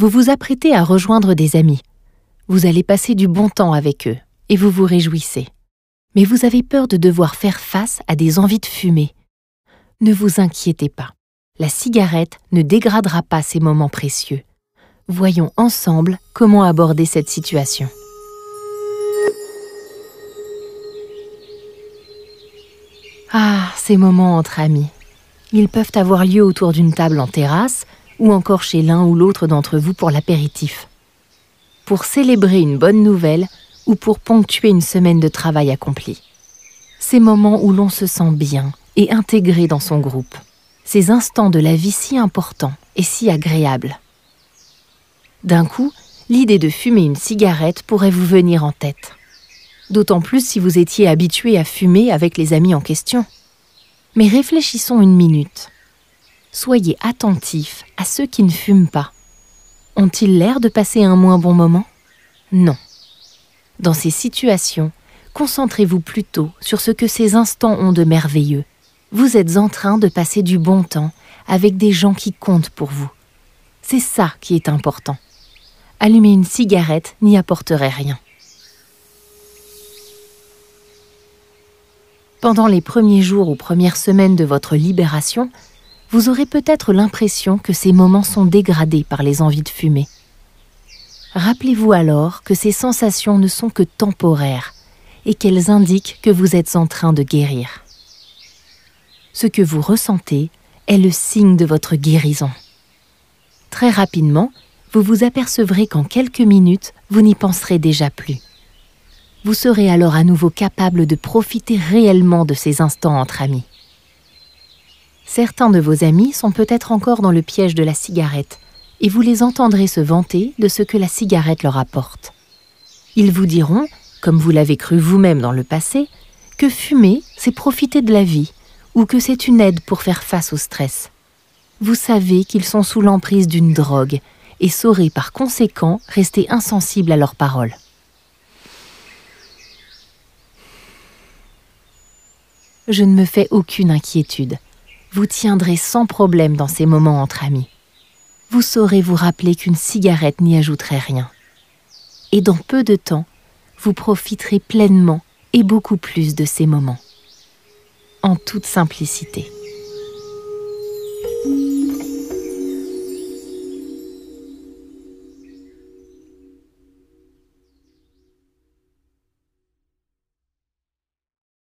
Vous vous apprêtez à rejoindre des amis. Vous allez passer du bon temps avec eux et vous vous réjouissez. Mais vous avez peur de devoir faire face à des envies de fumer. Ne vous inquiétez pas. La cigarette ne dégradera pas ces moments précieux. Voyons ensemble comment aborder cette situation. Ah, ces moments entre amis. Ils peuvent avoir lieu autour d'une table en terrasse ou encore chez l'un ou l'autre d'entre vous pour l'apéritif. Pour célébrer une bonne nouvelle ou pour ponctuer une semaine de travail accompli. Ces moments où l'on se sent bien et intégré dans son groupe. Ces instants de la vie si importants et si agréables. D'un coup, l'idée de fumer une cigarette pourrait vous venir en tête d'autant plus si vous étiez habitué à fumer avec les amis en question. Mais réfléchissons une minute. Soyez attentifs à ceux qui ne fument pas. Ont-ils l'air de passer un moins bon moment? Non. Dans ces situations, concentrez-vous plutôt sur ce que ces instants ont de merveilleux. Vous êtes en train de passer du bon temps avec des gens qui comptent pour vous. C'est ça qui est important. Allumer une cigarette n'y apporterait rien. Pendant les premiers jours ou premières semaines de votre libération, vous aurez peut-être l'impression que ces moments sont dégradés par les envies de fumer. Rappelez-vous alors que ces sensations ne sont que temporaires et qu'elles indiquent que vous êtes en train de guérir. Ce que vous ressentez est le signe de votre guérison. Très rapidement, vous vous apercevrez qu'en quelques minutes, vous n'y penserez déjà plus vous serez alors à nouveau capable de profiter réellement de ces instants entre amis. Certains de vos amis sont peut-être encore dans le piège de la cigarette, et vous les entendrez se vanter de ce que la cigarette leur apporte. Ils vous diront, comme vous l'avez cru vous-même dans le passé, que fumer, c'est profiter de la vie, ou que c'est une aide pour faire face au stress. Vous savez qu'ils sont sous l'emprise d'une drogue, et saurez par conséquent rester insensible à leurs paroles. je ne me fais aucune inquiétude. Vous tiendrez sans problème dans ces moments entre amis. Vous saurez vous rappeler qu'une cigarette n'y ajouterait rien. Et dans peu de temps, vous profiterez pleinement et beaucoup plus de ces moments. En toute simplicité.